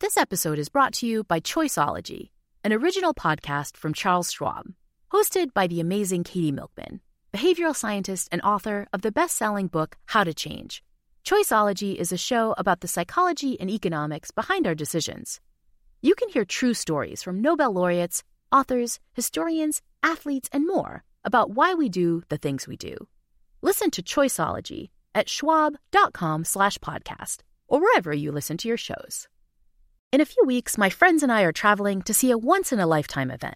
This episode is brought to you by Choiceology, an original podcast from Charles Schwab, hosted by the amazing Katie Milkman, behavioral scientist and author of the best selling book, How to Change. Choiceology is a show about the psychology and economics behind our decisions. You can hear true stories from Nobel laureates, authors, historians, athletes, and more about why we do the things we do. Listen to Choiceology at schwab.com slash podcast or wherever you listen to your shows. In a few weeks, my friends and I are traveling to see a once in a lifetime event.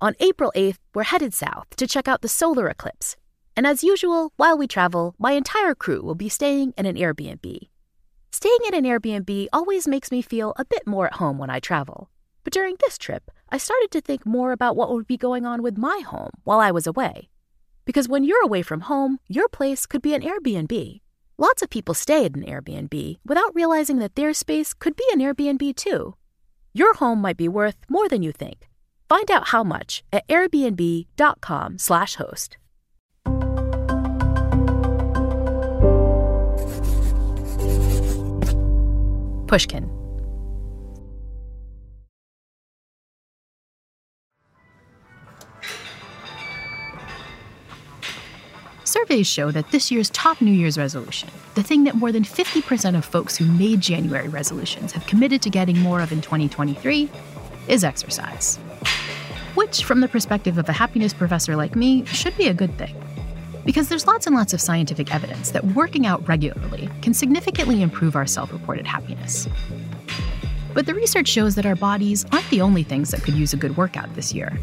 On April 8th, we're headed south to check out the solar eclipse. And as usual, while we travel, my entire crew will be staying in an Airbnb. Staying in an Airbnb always makes me feel a bit more at home when I travel. But during this trip, I started to think more about what would be going on with my home while I was away. Because when you're away from home, your place could be an Airbnb. Lots of people stay at an Airbnb without realizing that their space could be an Airbnb too. Your home might be worth more than you think. Find out how much at airbnb.com/host. Pushkin Surveys show that this year's top New Year's resolution, the thing that more than 50% of folks who made January resolutions have committed to getting more of in 2023, is exercise. Which, from the perspective of a happiness professor like me, should be a good thing. Because there's lots and lots of scientific evidence that working out regularly can significantly improve our self reported happiness. But the research shows that our bodies aren't the only things that could use a good workout this year.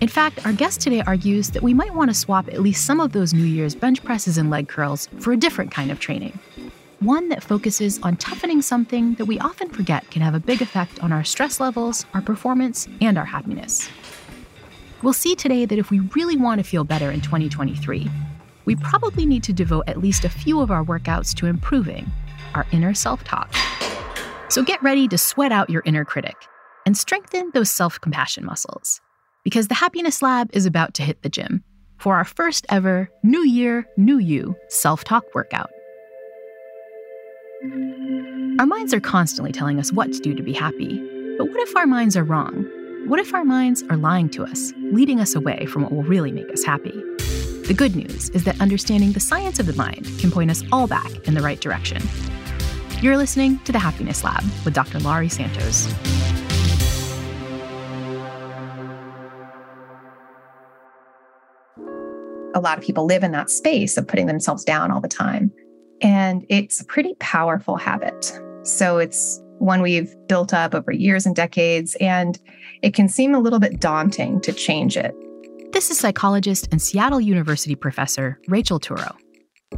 In fact, our guest today argues that we might want to swap at least some of those New Year's bench presses and leg curls for a different kind of training. One that focuses on toughening something that we often forget can have a big effect on our stress levels, our performance, and our happiness. We'll see today that if we really want to feel better in 2023, we probably need to devote at least a few of our workouts to improving our inner self talk. So get ready to sweat out your inner critic and strengthen those self compassion muscles because the Happiness Lab is about to hit the gym for our first ever New Year, New You self talk workout. Our minds are constantly telling us what to do to be happy, but what if our minds are wrong? What if our minds are lying to us, leading us away from what will really make us happy? The good news is that understanding the science of the mind can point us all back in the right direction. You're listening to the Happiness Lab with Dr. Laurie Santos. A lot of people live in that space of putting themselves down all the time. And it's a pretty powerful habit. So it's one we've built up over years and decades, and it can seem a little bit daunting to change it. This is psychologist and Seattle University professor Rachel Turow.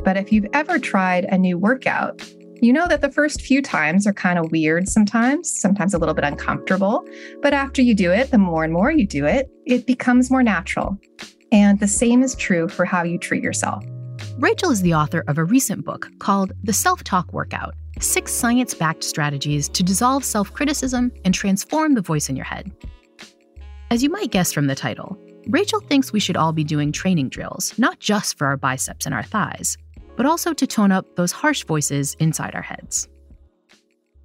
But if you've ever tried a new workout, you know that the first few times are kind of weird sometimes, sometimes a little bit uncomfortable. But after you do it, the more and more you do it, it becomes more natural. And the same is true for how you treat yourself. Rachel is the author of a recent book called The Self Talk Workout Six Science Backed Strategies to Dissolve Self Criticism and Transform the Voice in Your Head. As you might guess from the title, Rachel thinks we should all be doing training drills, not just for our biceps and our thighs, but also to tone up those harsh voices inside our heads.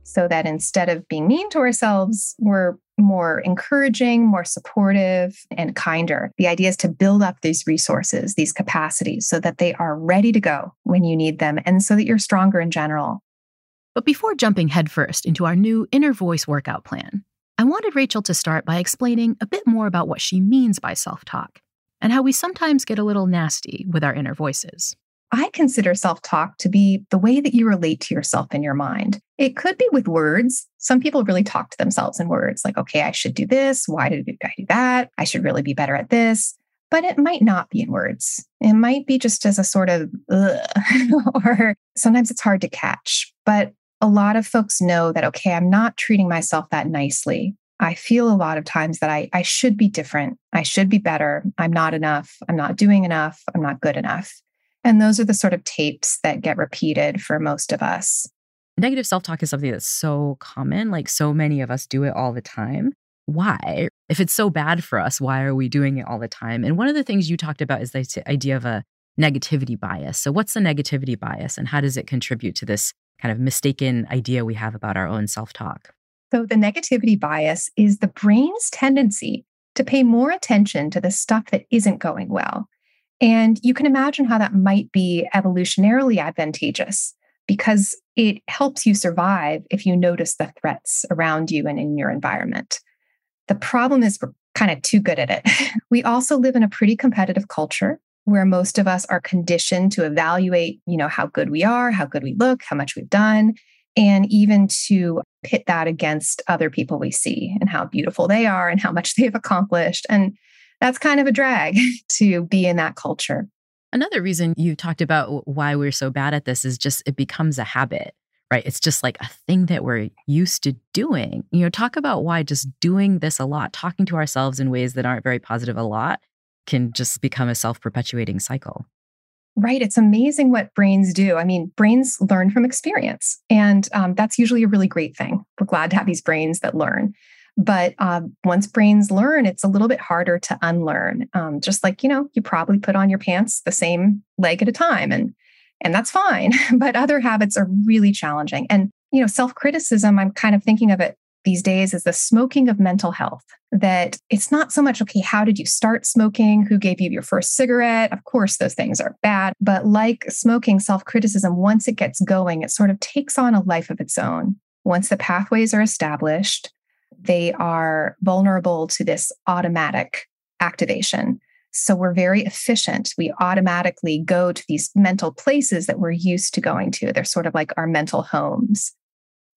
So that instead of being mean to ourselves, we're more encouraging, more supportive, and kinder. The idea is to build up these resources, these capacities, so that they are ready to go when you need them and so that you're stronger in general. But before jumping headfirst into our new inner voice workout plan, I wanted Rachel to start by explaining a bit more about what she means by self talk and how we sometimes get a little nasty with our inner voices. I consider self talk to be the way that you relate to yourself in your mind. It could be with words. Some people really talk to themselves in words like, okay, I should do this. Why did I do that? I should really be better at this. But it might not be in words. It might be just as a sort of, or sometimes it's hard to catch. But a lot of folks know that, okay, I'm not treating myself that nicely. I feel a lot of times that I, I should be different. I should be better. I'm not enough. I'm not doing enough. I'm not good enough. And those are the sort of tapes that get repeated for most of us. Negative self talk is something that's so common. Like so many of us do it all the time. Why? If it's so bad for us, why are we doing it all the time? And one of the things you talked about is the idea of a negativity bias. So, what's the negativity bias and how does it contribute to this kind of mistaken idea we have about our own self talk? So, the negativity bias is the brain's tendency to pay more attention to the stuff that isn't going well. And you can imagine how that might be evolutionarily advantageous because it helps you survive if you notice the threats around you and in your environment. The problem is we're kind of too good at it. we also live in a pretty competitive culture where most of us are conditioned to evaluate, you know, how good we are, how good we look, how much we've done, and even to pit that against other people we see and how beautiful they are and how much they've accomplished. And that's kind of a drag to be in that culture. Another reason you talked about why we're so bad at this is just it becomes a habit, right? It's just like a thing that we're used to doing. You know, talk about why just doing this a lot, talking to ourselves in ways that aren't very positive a lot can just become a self perpetuating cycle. Right. It's amazing what brains do. I mean, brains learn from experience, and um, that's usually a really great thing. We're glad to have these brains that learn. But uh, once brains learn, it's a little bit harder to unlearn. Um, just like you know, you probably put on your pants the same leg at a time, and and that's fine. but other habits are really challenging. And you know, self criticism. I'm kind of thinking of it these days is the smoking of mental health. That it's not so much, okay, how did you start smoking? Who gave you your first cigarette? Of course, those things are bad. But like smoking, self criticism, once it gets going, it sort of takes on a life of its own. Once the pathways are established, they are vulnerable to this automatic activation. So we're very efficient. We automatically go to these mental places that we're used to going to. They're sort of like our mental homes.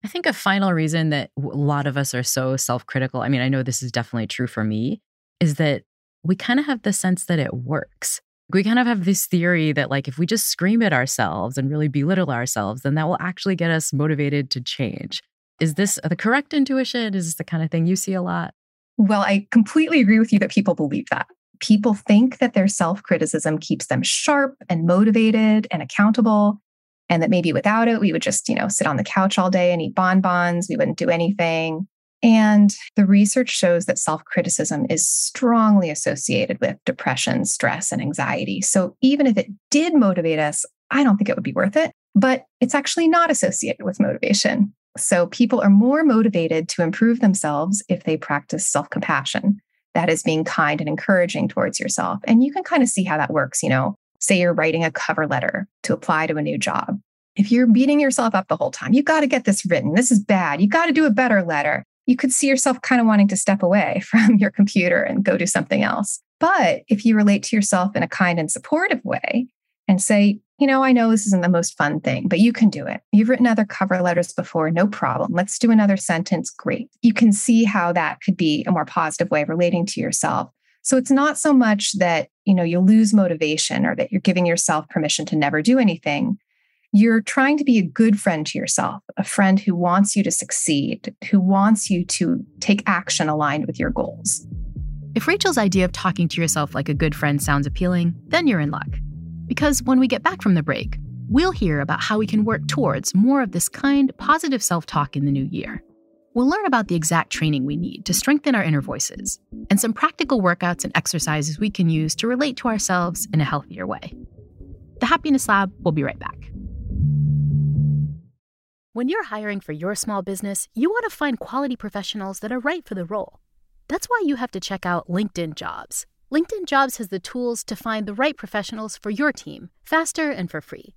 I think a final reason that a lot of us are so self critical, I mean, I know this is definitely true for me, is that we kind of have the sense that it works. We kind of have this theory that, like, if we just scream at ourselves and really belittle ourselves, then that will actually get us motivated to change. Is this the correct intuition? Is this the kind of thing you see a lot? Well, I completely agree with you that people believe that. People think that their self criticism keeps them sharp and motivated and accountable and that maybe without it we would just you know sit on the couch all day and eat bonbons we wouldn't do anything and the research shows that self-criticism is strongly associated with depression stress and anxiety so even if it did motivate us i don't think it would be worth it but it's actually not associated with motivation so people are more motivated to improve themselves if they practice self-compassion that is being kind and encouraging towards yourself and you can kind of see how that works you know Say you're writing a cover letter to apply to a new job. If you're beating yourself up the whole time, you got to get this written. This is bad. You got to do a better letter. You could see yourself kind of wanting to step away from your computer and go do something else. But if you relate to yourself in a kind and supportive way and say, you know, I know this isn't the most fun thing, but you can do it. You've written other cover letters before, no problem. Let's do another sentence. Great. You can see how that could be a more positive way of relating to yourself so it's not so much that, you know, you lose motivation or that you're giving yourself permission to never do anything. You're trying to be a good friend to yourself, a friend who wants you to succeed, who wants you to take action aligned with your goals. If Rachel's idea of talking to yourself like a good friend sounds appealing, then you're in luck. Because when we get back from the break, we'll hear about how we can work towards more of this kind, positive self talk in the new year. We'll learn about the exact training we need to strengthen our inner voices and some practical workouts and exercises we can use to relate to ourselves in a healthier way. The Happiness Lab will be right back. When you're hiring for your small business, you want to find quality professionals that are right for the role. That's why you have to check out LinkedIn Jobs. LinkedIn Jobs has the tools to find the right professionals for your team faster and for free.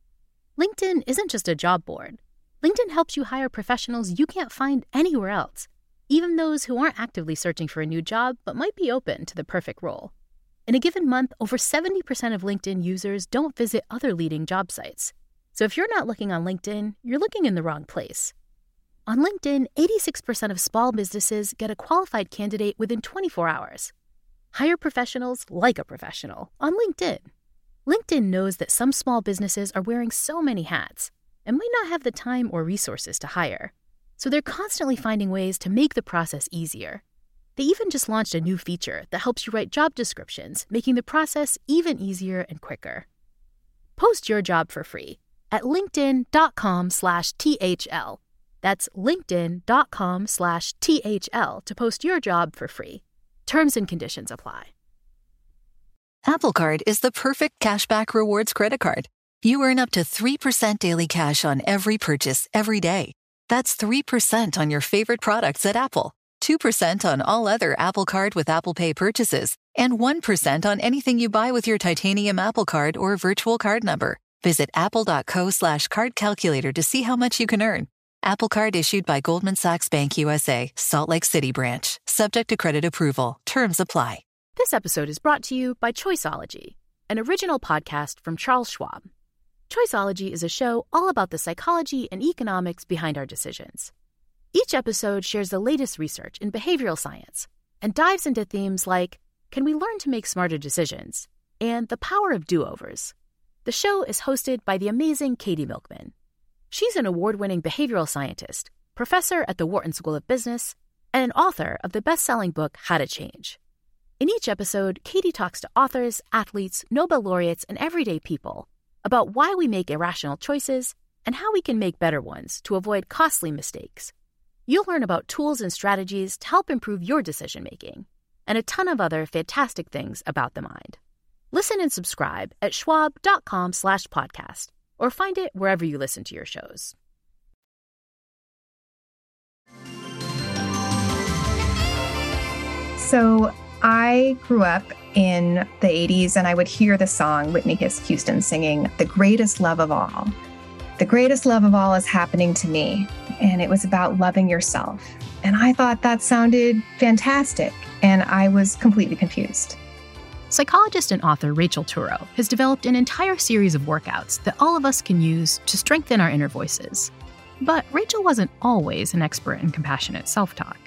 LinkedIn isn't just a job board. LinkedIn helps you hire professionals you can't find anywhere else, even those who aren't actively searching for a new job but might be open to the perfect role. In a given month, over 70% of LinkedIn users don't visit other leading job sites. So if you're not looking on LinkedIn, you're looking in the wrong place. On LinkedIn, 86% of small businesses get a qualified candidate within 24 hours. Hire professionals like a professional on LinkedIn. LinkedIn knows that some small businesses are wearing so many hats and might not have the time or resources to hire. So they're constantly finding ways to make the process easier, They even just launched a new feature that helps you write job descriptions, making the process even easier and quicker. Post your job for free at linkedin.com slash THL. That's linkedin.com slash THL to post your job for free. Terms and conditions apply. Apple Card is the perfect cashback rewards credit card. You earn up to 3% daily cash on every purchase every day. That's 3% on your favorite products at Apple, 2% on all other Apple Card with Apple Pay purchases, and 1% on anything you buy with your titanium Apple Card or virtual card number. Visit apple.co slash card calculator to see how much you can earn. Apple Card issued by Goldman Sachs Bank USA, Salt Lake City branch, subject to credit approval. Terms apply. This episode is brought to you by Choiceology, an original podcast from Charles Schwab. Choiceology is a show all about the psychology and economics behind our decisions. Each episode shares the latest research in behavioral science and dives into themes like can we learn to make smarter decisions and the power of do overs. The show is hosted by the amazing Katie Milkman. She's an award winning behavioral scientist, professor at the Wharton School of Business, and an author of the best selling book How to Change. In each episode, Katie talks to authors, athletes, Nobel laureates, and everyday people about why we make irrational choices and how we can make better ones to avoid costly mistakes. You'll learn about tools and strategies to help improve your decision making, and a ton of other fantastic things about the mind. Listen and subscribe at schwab.com slash podcast or find it wherever you listen to your shows. So I grew up in the 80s and I would hear the song Whitney Houston singing, The Greatest Love of All. The greatest love of all is happening to me. And it was about loving yourself. And I thought that sounded fantastic. And I was completely confused. Psychologist and author Rachel Turow has developed an entire series of workouts that all of us can use to strengthen our inner voices. But Rachel wasn't always an expert in compassionate self talk.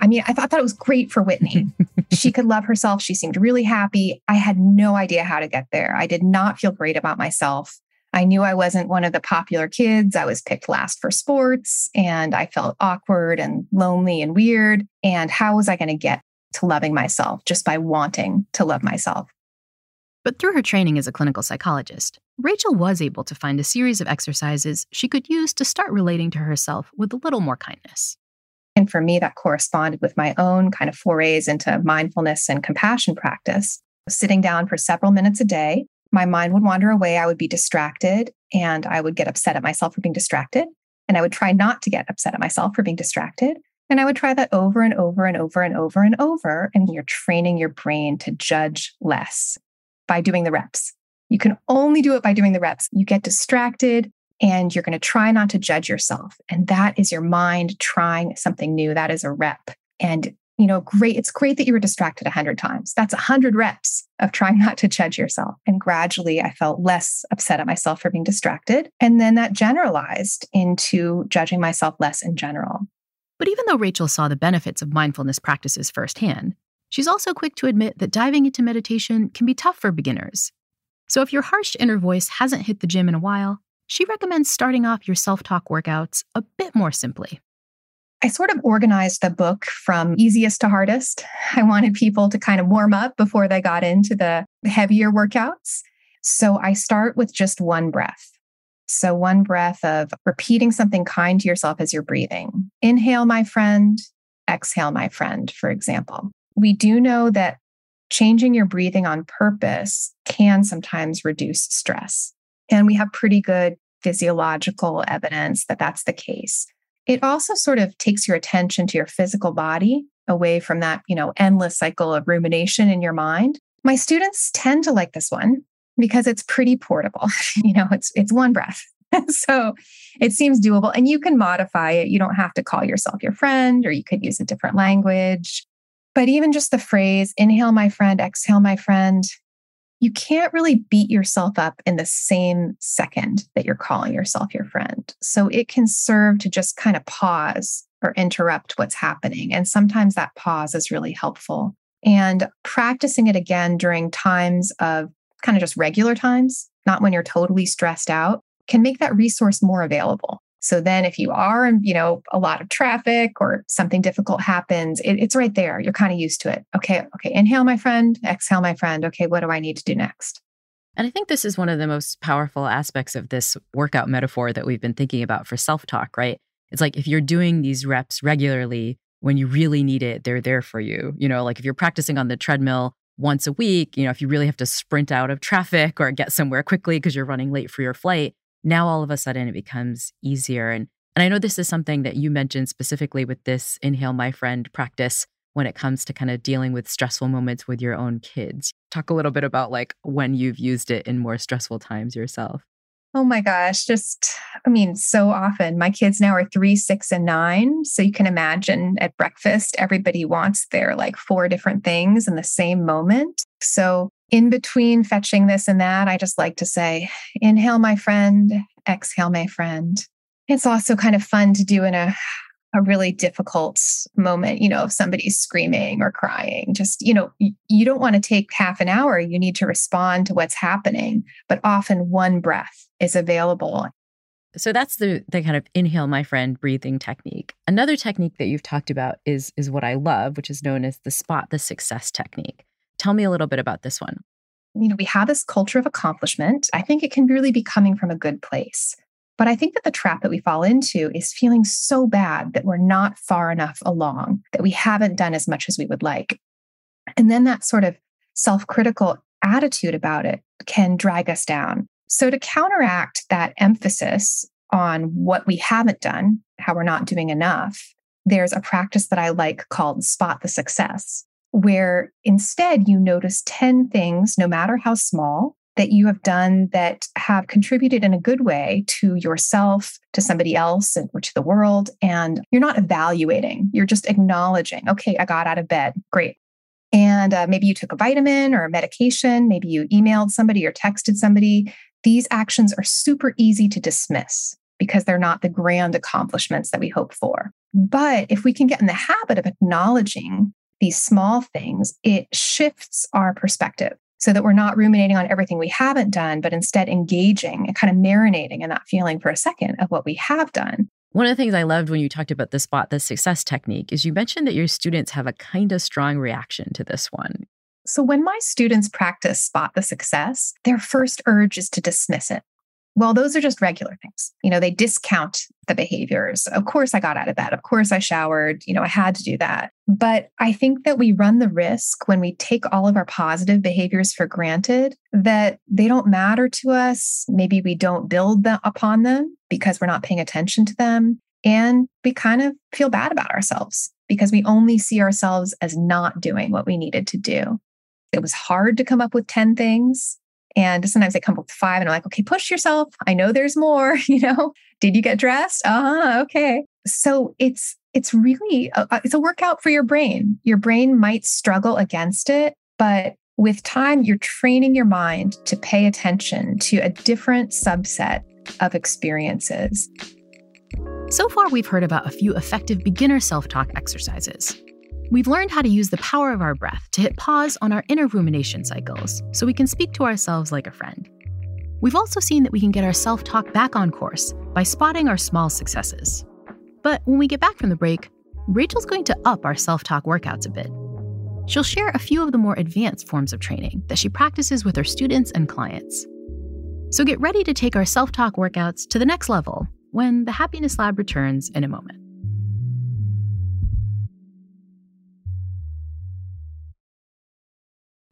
I mean, I thought that it was great for Whitney. she could love herself. She seemed really happy. I had no idea how to get there. I did not feel great about myself. I knew I wasn't one of the popular kids. I was picked last for sports and I felt awkward and lonely and weird. And how was I going to get to loving myself just by wanting to love myself? But through her training as a clinical psychologist, Rachel was able to find a series of exercises she could use to start relating to herself with a little more kindness. And for me, that corresponded with my own kind of forays into mindfulness and compassion practice. Sitting down for several minutes a day, my mind would wander away. I would be distracted and I would get upset at myself for being distracted. And I would try not to get upset at myself for being distracted. And I would try that over and over and over and over and over. And you're training your brain to judge less by doing the reps. You can only do it by doing the reps. You get distracted and you're going to try not to judge yourself. And that is your mind trying something new. That is a rep. And, you know, great. It's great that you were distracted a hundred times. That's a hundred reps of trying not to judge yourself. And gradually I felt less upset at myself for being distracted. And then that generalized into judging myself less in general. But even though Rachel saw the benefits of mindfulness practices firsthand, she's also quick to admit that diving into meditation can be tough for beginners. So if your harsh inner voice hasn't hit the gym in a while, she recommends starting off your self talk workouts a bit more simply. I sort of organized the book from easiest to hardest. I wanted people to kind of warm up before they got into the heavier workouts. So I start with just one breath. So, one breath of repeating something kind to yourself as you're breathing. Inhale, my friend. Exhale, my friend, for example. We do know that changing your breathing on purpose can sometimes reduce stress. And we have pretty good physiological evidence that that's the case. It also sort of takes your attention to your physical body away from that, you know, endless cycle of rumination in your mind. My students tend to like this one because it's pretty portable. you know, it's it's one breath. so it seems doable and you can modify it. You don't have to call yourself your friend or you could use a different language. But even just the phrase inhale my friend, exhale my friend, you can't really beat yourself up in the same second that you're calling yourself your friend. So it can serve to just kind of pause or interrupt what's happening. And sometimes that pause is really helpful. And practicing it again during times of kind of just regular times, not when you're totally stressed out, can make that resource more available. So then if you are in, you know, a lot of traffic or something difficult happens, it, it's right there. You're kind of used to it. Okay, okay, inhale, my friend, exhale, my friend. Okay, what do I need to do next? And I think this is one of the most powerful aspects of this workout metaphor that we've been thinking about for self talk, right? It's like if you're doing these reps regularly, when you really need it, they're there for you. You know, like if you're practicing on the treadmill once a week, you know, if you really have to sprint out of traffic or get somewhere quickly because you're running late for your flight, now all of a sudden it becomes easier. And and I know this is something that you mentioned specifically with this inhale my friend practice when it comes to kind of dealing with stressful moments with your own kids. Talk a little bit about like when you've used it in more stressful times yourself. Oh my gosh, just, I mean, so often. My kids now are three, six, and nine. So you can imagine at breakfast, everybody wants their like four different things in the same moment. So in between fetching this and that, I just like to say, inhale, my friend, exhale, my friend. It's also kind of fun to do in a a really difficult moment, you know, if somebody's screaming or crying, just, you know, you don't want to take half an hour. You need to respond to what's happening, but often one breath is available. So that's the the kind of inhale my friend breathing technique. Another technique that you've talked about is is what I love, which is known as the spot the success technique. Tell me a little bit about this one. You know, we have this culture of accomplishment. I think it can really be coming from a good place. But I think that the trap that we fall into is feeling so bad that we're not far enough along, that we haven't done as much as we would like. And then that sort of self critical attitude about it can drag us down. So, to counteract that emphasis on what we haven't done, how we're not doing enough, there's a practice that I like called Spot the Success, where instead you notice 10 things, no matter how small, that you have done that have contributed in a good way to yourself, to somebody else, or to the world. And you're not evaluating, you're just acknowledging, okay, I got out of bed. Great. And uh, maybe you took a vitamin or a medication, maybe you emailed somebody or texted somebody. These actions are super easy to dismiss because they're not the grand accomplishments that we hope for. But if we can get in the habit of acknowledging these small things, it shifts our perspective so that we're not ruminating on everything we haven't done, but instead engaging and kind of marinating in that feeling for a second of what we have done. One of the things I loved when you talked about the spot the success technique is you mentioned that your students have a kind of strong reaction to this one. So, when my students practice spot the success, their first urge is to dismiss it well, those are just regular things. You know, they discount the behaviors. Of course, I got out of bed. Of course, I showered. You know, I had to do that. But I think that we run the risk when we take all of our positive behaviors for granted that they don't matter to us. Maybe we don't build them upon them because we're not paying attention to them. And we kind of feel bad about ourselves because we only see ourselves as not doing what we needed to do. It was hard to come up with 10 things and sometimes they come up with five and I'm like, okay, push yourself. I know there's more, you know, did you get dressed? Uh-huh, okay. So it's, it's really, a, it's a workout for your brain. Your brain might struggle against it, but with time, you're training your mind to pay attention to a different subset of experiences. So far, we've heard about a few effective beginner self talk exercises. We've learned how to use the power of our breath to hit pause on our inner rumination cycles so we can speak to ourselves like a friend. We've also seen that we can get our self talk back on course by spotting our small successes. But when we get back from the break, Rachel's going to up our self talk workouts a bit. She'll share a few of the more advanced forms of training that she practices with her students and clients. So get ready to take our self talk workouts to the next level when the Happiness Lab returns in a moment.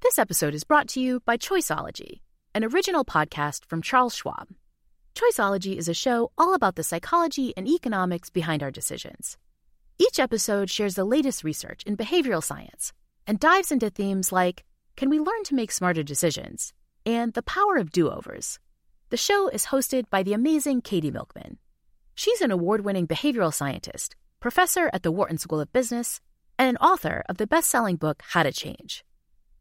This episode is brought to you by Choiceology, an original podcast from Charles Schwab. Choiceology is a show all about the psychology and economics behind our decisions. Each episode shares the latest research in behavioral science and dives into themes like can we learn to make smarter decisions and the power of do overs. The show is hosted by the amazing Katie Milkman. She's an award winning behavioral scientist, professor at the Wharton School of Business, and an author of the best selling book How to Change.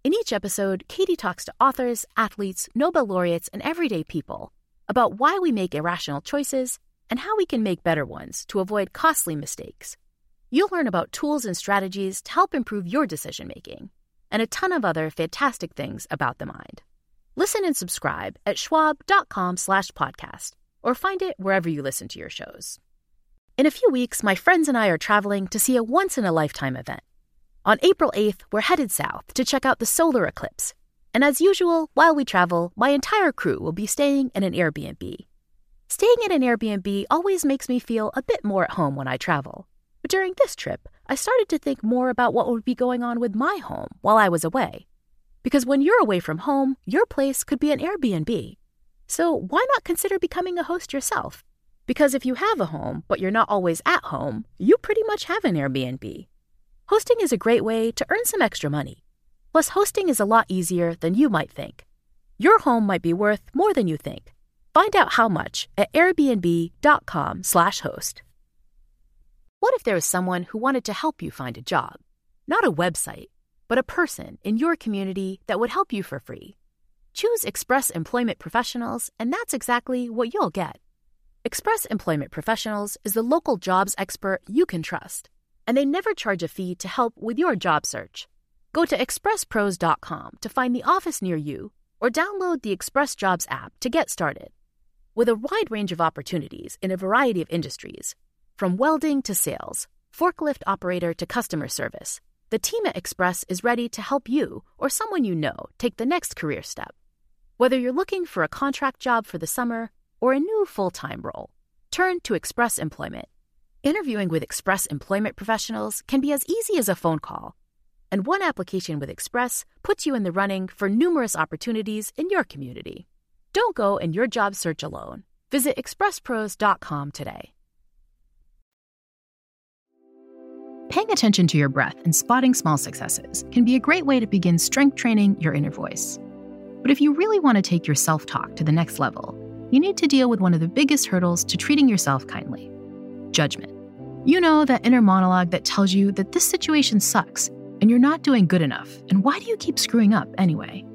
In each episode, Katie talks to authors, athletes, Nobel laureates, and everyday people about why we make irrational choices and how we can make better ones to avoid costly mistakes. You'll learn about tools and strategies to help improve your decision making and a ton of other fantastic things about the mind. Listen and subscribe at schwab.com slash podcast. or find it wherever you listen to your shows. In a few weeks, my friends and I are traveling to see a once in a lifetime event. On April 8th, we're headed south to check out the solar eclipse. And as usual, while we travel, my entire crew will be staying in an Airbnb. Staying in an Airbnb always makes me feel a bit more at home when I travel. But during this trip, I started to think more about what would be going on with my home while I was away. Because when you're away from home, your place could be an Airbnb. So why not consider becoming a host yourself? Because if you have a home, but you're not always at home, you pretty much have an Airbnb. Hosting is a great way to earn some extra money. Plus, hosting is a lot easier than you might think. Your home might be worth more than you think. Find out how much at airbnb.com/host. What if there was someone who wanted to help you find a job? Not a website, but a person in your community that would help you for free. Choose Express Employment Professionals, and that's exactly what you'll get. Express Employment Professionals is the local jobs expert you can trust, and they never charge a fee to help with your job search. Go to expresspros.com to find the office near you or download the Express Jobs app to get started. With a wide range of opportunities in a variety of industries, from welding to sales, forklift operator to customer service, the team at Express is ready to help you or someone you know take the next career step. Whether you're looking for a contract job for the summer or a new full time role, turn to Express Employment. Interviewing with Express Employment professionals can be as easy as a phone call, and one application with Express puts you in the running for numerous opportunities in your community. Don't go in your job search alone. Visit expresspros.com today. Paying attention to your breath and spotting small successes can be a great way to begin strength training your inner voice. But if you really want to take your self talk to the next level, you need to deal with one of the biggest hurdles to treating yourself kindly judgment. You know, that inner monologue that tells you that this situation sucks and you're not doing good enough, and why do you keep screwing up anyway?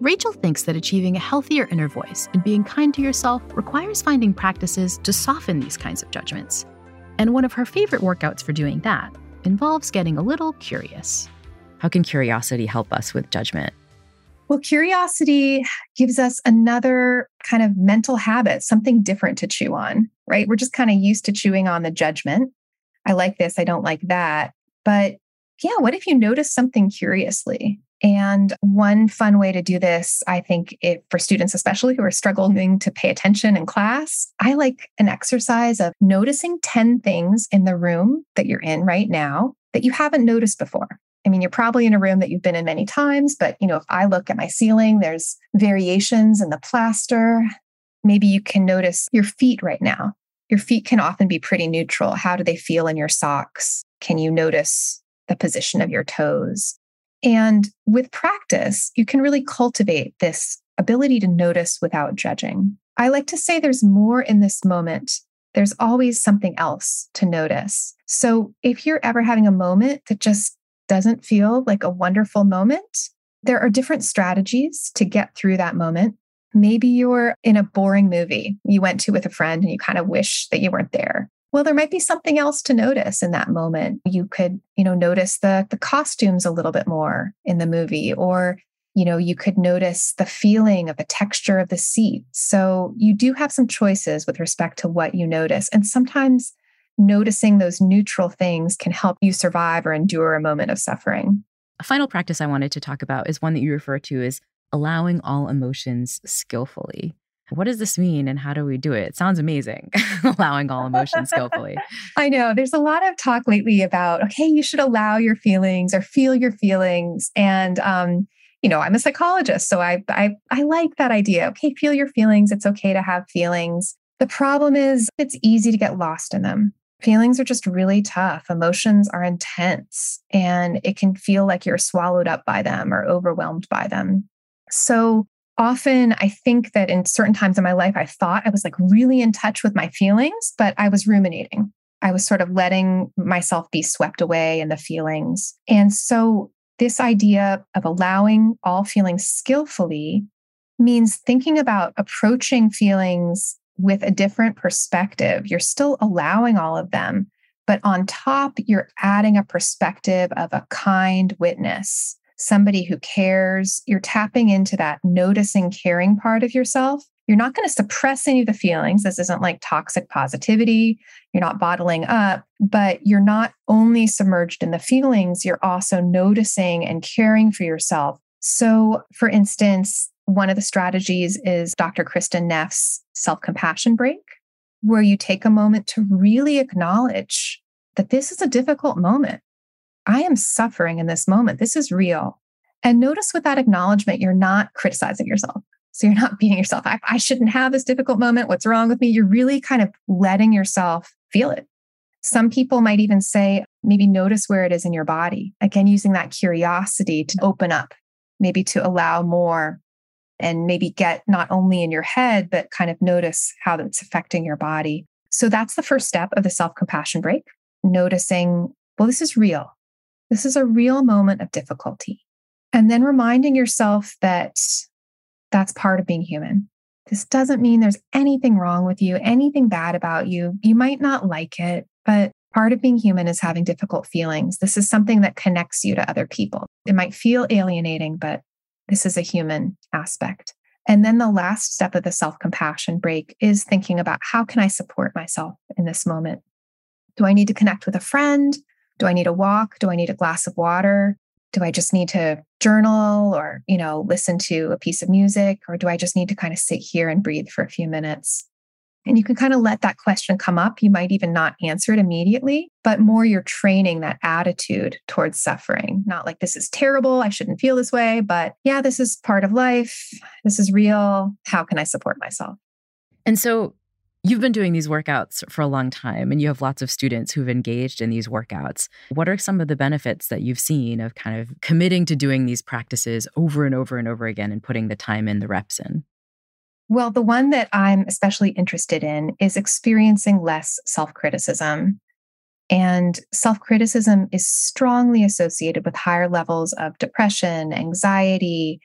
Rachel thinks that achieving a healthier inner voice and being kind to yourself requires finding practices to soften these kinds of judgments. And one of her favorite workouts for doing that involves getting a little curious. How can curiosity help us with judgment? Well, curiosity gives us another kind of mental habit, something different to chew on, right? We're just kind of used to chewing on the judgment. I like this, I don't like that. But yeah, what if you notice something curiously? And one fun way to do this, I think, if, for students, especially who are struggling to pay attention in class, I like an exercise of noticing 10 things in the room that you're in right now that you haven't noticed before. I mean, you're probably in a room that you've been in many times, but you know, if I look at my ceiling, there's variations in the plaster. Maybe you can notice your feet right now. Your feet can often be pretty neutral. How do they feel in your socks? Can you notice the position of your toes? And with practice, you can really cultivate this ability to notice without judging. I like to say there's more in this moment. There's always something else to notice. So if you're ever having a moment that just doesn't feel like a wonderful moment, there are different strategies to get through that moment. Maybe you're in a boring movie you went to with a friend and you kind of wish that you weren't there. Well, there might be something else to notice in that moment. You could, you know, notice the the costumes a little bit more in the movie or you know, you could notice the feeling of the texture of the seat. So you do have some choices with respect to what you notice. And sometimes noticing those neutral things can help you survive or endure a moment of suffering. A final practice I wanted to talk about is one that you refer to as allowing all emotions skillfully. What does this mean and how do we do it? It sounds amazing, allowing all emotions skillfully. I know there's a lot of talk lately about, okay, you should allow your feelings or feel your feelings. And, um, you know, I'm a psychologist, so I, I I like that idea. Okay, feel your feelings. It's okay to have feelings. The problem is it's easy to get lost in them. Feelings are just really tough. Emotions are intense and it can feel like you're swallowed up by them or overwhelmed by them. So often I think that in certain times in my life, I thought I was like really in touch with my feelings, but I was ruminating. I was sort of letting myself be swept away in the feelings. And so, this idea of allowing all feelings skillfully means thinking about approaching feelings with a different perspective. You're still allowing all of them, but on top, you're adding a perspective of a kind witness, somebody who cares. You're tapping into that noticing, caring part of yourself. You're not going to suppress any of the feelings. This isn't like toxic positivity. You're not bottling up, but you're not only submerged in the feelings, you're also noticing and caring for yourself. So, for instance, one of the strategies is Dr. Kristin Neff's self compassion break, where you take a moment to really acknowledge that this is a difficult moment. I am suffering in this moment. This is real. And notice with that acknowledgement, you're not criticizing yourself. So you're not beating yourself. I, I shouldn't have this difficult moment. What's wrong with me? You're really kind of letting yourself feel it. Some people might even say, maybe notice where it is in your body. Again, using that curiosity to open up, maybe to allow more and maybe get not only in your head, but kind of notice how it's affecting your body. So that's the first step of the self compassion break, noticing, well, this is real. This is a real moment of difficulty. And then reminding yourself that that's part of being human. This doesn't mean there's anything wrong with you, anything bad about you. You might not like it, but part of being human is having difficult feelings. This is something that connects you to other people. It might feel alienating, but this is a human aspect. And then the last step of the self compassion break is thinking about how can I support myself in this moment? Do I need to connect with a friend? Do I need a walk? Do I need a glass of water? do I just need to journal or, you know, listen to a piece of music? Or do I just need to kind of sit here and breathe for a few minutes? And you can kind of let that question come up. You might even not answer it immediately, but more you're training that attitude towards suffering. Not like this is terrible. I shouldn't feel this way, but yeah, this is part of life. This is real. How can I support myself? And so You've been doing these workouts for a long time and you have lots of students who've engaged in these workouts. What are some of the benefits that you've seen of kind of committing to doing these practices over and over and over again and putting the time in, the reps in? Well, the one that I'm especially interested in is experiencing less self criticism. And self criticism is strongly associated with higher levels of depression, anxiety,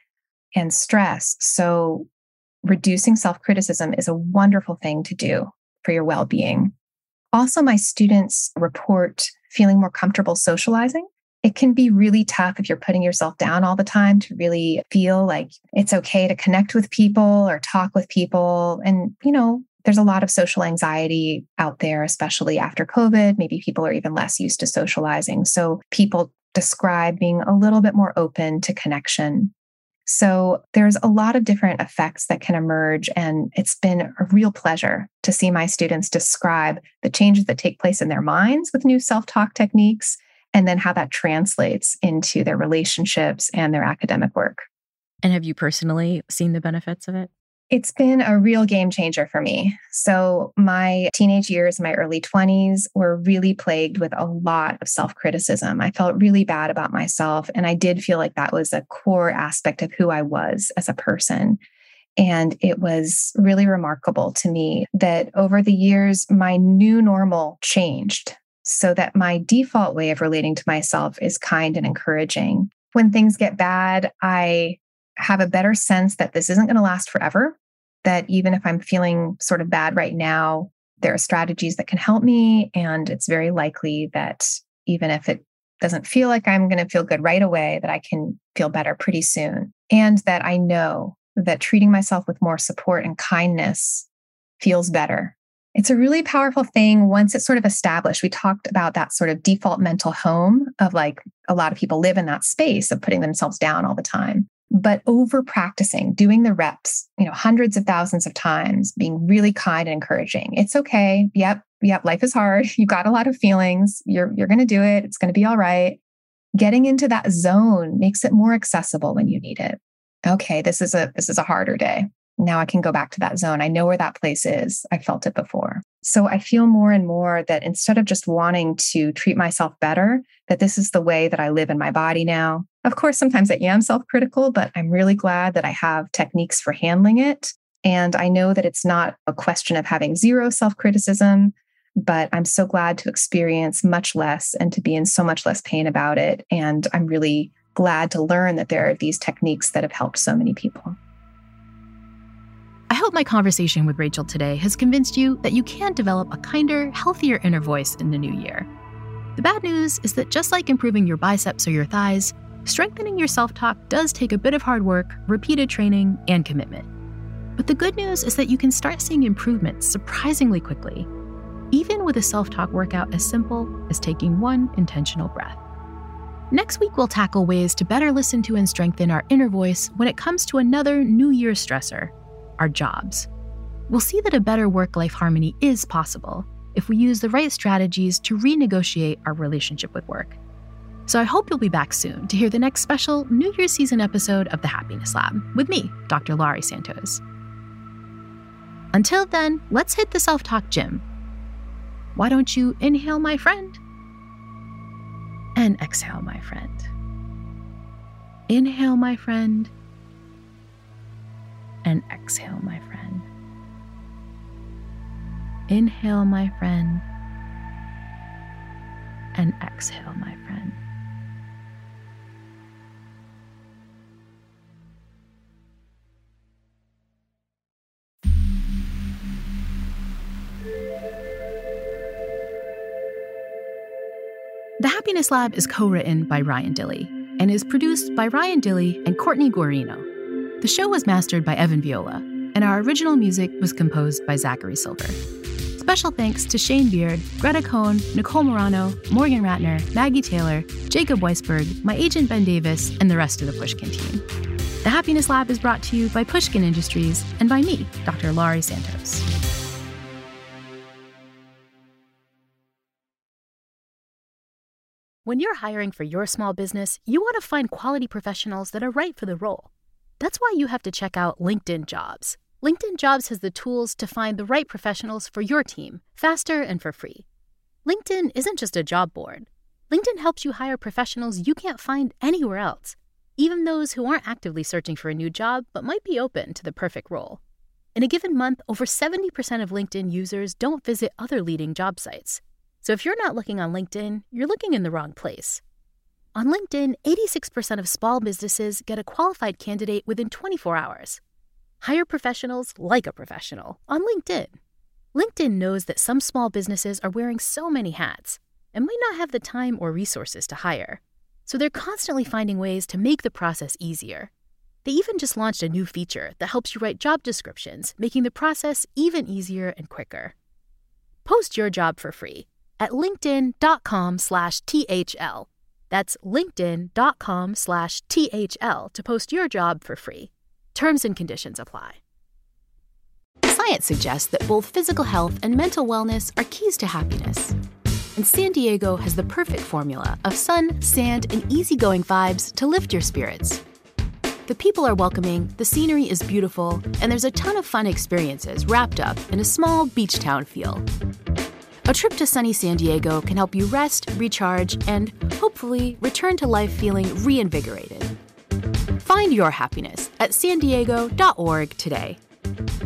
and stress. So, reducing self criticism is a wonderful thing to do for your well being. Also, my students report feeling more comfortable socializing. It can be really tough if you're putting yourself down all the time to really feel like it's okay to connect with people or talk with people. And, you know, there's a lot of social anxiety out there, especially after COVID. Maybe people are even less used to socializing. So people describe being a little bit more open to connection so there's a lot of different effects that can emerge. And it's been a real pleasure to see my students describe the changes that take place in their minds with new self talk techniques and then how that translates into their relationships and their academic work. And have you personally seen the benefits of it? It's been a real game changer for me. So, my teenage years, my early 20s, were really plagued with a lot of self criticism. I felt really bad about myself. And I did feel like that was a core aspect of who I was as a person. And it was really remarkable to me that over the years, my new normal changed so that my default way of relating to myself is kind and encouraging. When things get bad, I have a better sense that this isn't going to last forever, that even if I'm feeling sort of bad right now, there are strategies that can help me. And it's very likely that even if it doesn't feel like I'm going to feel good right away, that I can feel better pretty soon. And that I know that treating myself with more support and kindness feels better. It's a really powerful thing once it's sort of established. We talked about that sort of default mental home of like a lot of people live in that space of putting themselves down all the time but over practicing, doing the reps, you know, hundreds of thousands of times, being really kind and encouraging. It's okay. Yep. Yep. Life is hard. You've got a lot of feelings. You're, you're going to do it. It's going to be all right. Getting into that zone makes it more accessible when you need it. Okay. This is a, this is a harder day. Now I can go back to that zone. I know where that place is. I felt it before. So I feel more and more that instead of just wanting to treat myself better, that this is the way that I live in my body now. Of course, sometimes I am self critical, but I'm really glad that I have techniques for handling it. And I know that it's not a question of having zero self criticism, but I'm so glad to experience much less and to be in so much less pain about it. And I'm really glad to learn that there are these techniques that have helped so many people. I hope my conversation with Rachel today has convinced you that you can develop a kinder, healthier inner voice in the new year. The bad news is that just like improving your biceps or your thighs, strengthening your self talk does take a bit of hard work, repeated training, and commitment. But the good news is that you can start seeing improvements surprisingly quickly, even with a self talk workout as simple as taking one intentional breath. Next week, we'll tackle ways to better listen to and strengthen our inner voice when it comes to another New Year stressor our jobs. We'll see that a better work life harmony is possible if we use the right strategies to renegotiate our relationship with work. So I hope you'll be back soon to hear the next special New Year's season episode of The Happiness Lab with me, Dr. Laurie Santos. Until then, let's hit the self talk gym. Why don't you inhale, my friend? And exhale, my friend. Inhale, my friend. And exhale, my friend. Inhale, my friend. And exhale, my friend. The Happiness Lab is co written by Ryan Dilley and is produced by Ryan Dilley and Courtney Guarino. The show was mastered by Evan Viola, and our original music was composed by Zachary Silver. Special thanks to Shane Beard, Greta Cohn, Nicole Morano, Morgan Ratner, Maggie Taylor, Jacob Weisberg, my agent Ben Davis, and the rest of the Pushkin team. The Happiness Lab is brought to you by Pushkin Industries and by me, Dr. Laurie Santos. When you're hiring for your small business, you want to find quality professionals that are right for the role. That's why you have to check out LinkedIn Jobs. LinkedIn Jobs has the tools to find the right professionals for your team faster and for free. LinkedIn isn't just a job board. LinkedIn helps you hire professionals you can't find anywhere else, even those who aren't actively searching for a new job but might be open to the perfect role. In a given month, over 70% of LinkedIn users don't visit other leading job sites. So if you're not looking on LinkedIn, you're looking in the wrong place. On LinkedIn, 86% of small businesses get a qualified candidate within 24 hours. Hire professionals like a professional on LinkedIn. LinkedIn knows that some small businesses are wearing so many hats and might not have the time or resources to hire. So they're constantly finding ways to make the process easier. They even just launched a new feature that helps you write job descriptions, making the process even easier and quicker. Post your job for free at linkedin.com slash THL. That's linkedin.com slash THL to post your job for free. Terms and conditions apply. Science suggests that both physical health and mental wellness are keys to happiness. And San Diego has the perfect formula of sun, sand, and easygoing vibes to lift your spirits. The people are welcoming, the scenery is beautiful, and there's a ton of fun experiences wrapped up in a small beach town feel. A trip to sunny San Diego can help you rest, recharge, and hopefully return to life feeling reinvigorated. Find your happiness at san diego.org today.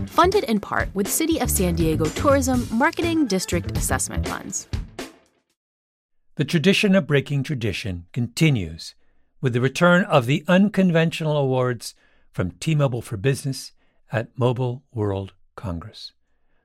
Funded in part with City of San Diego Tourism Marketing District Assessment Funds. The tradition of breaking tradition continues with the return of the unconventional awards from T Mobile for Business at Mobile World Congress.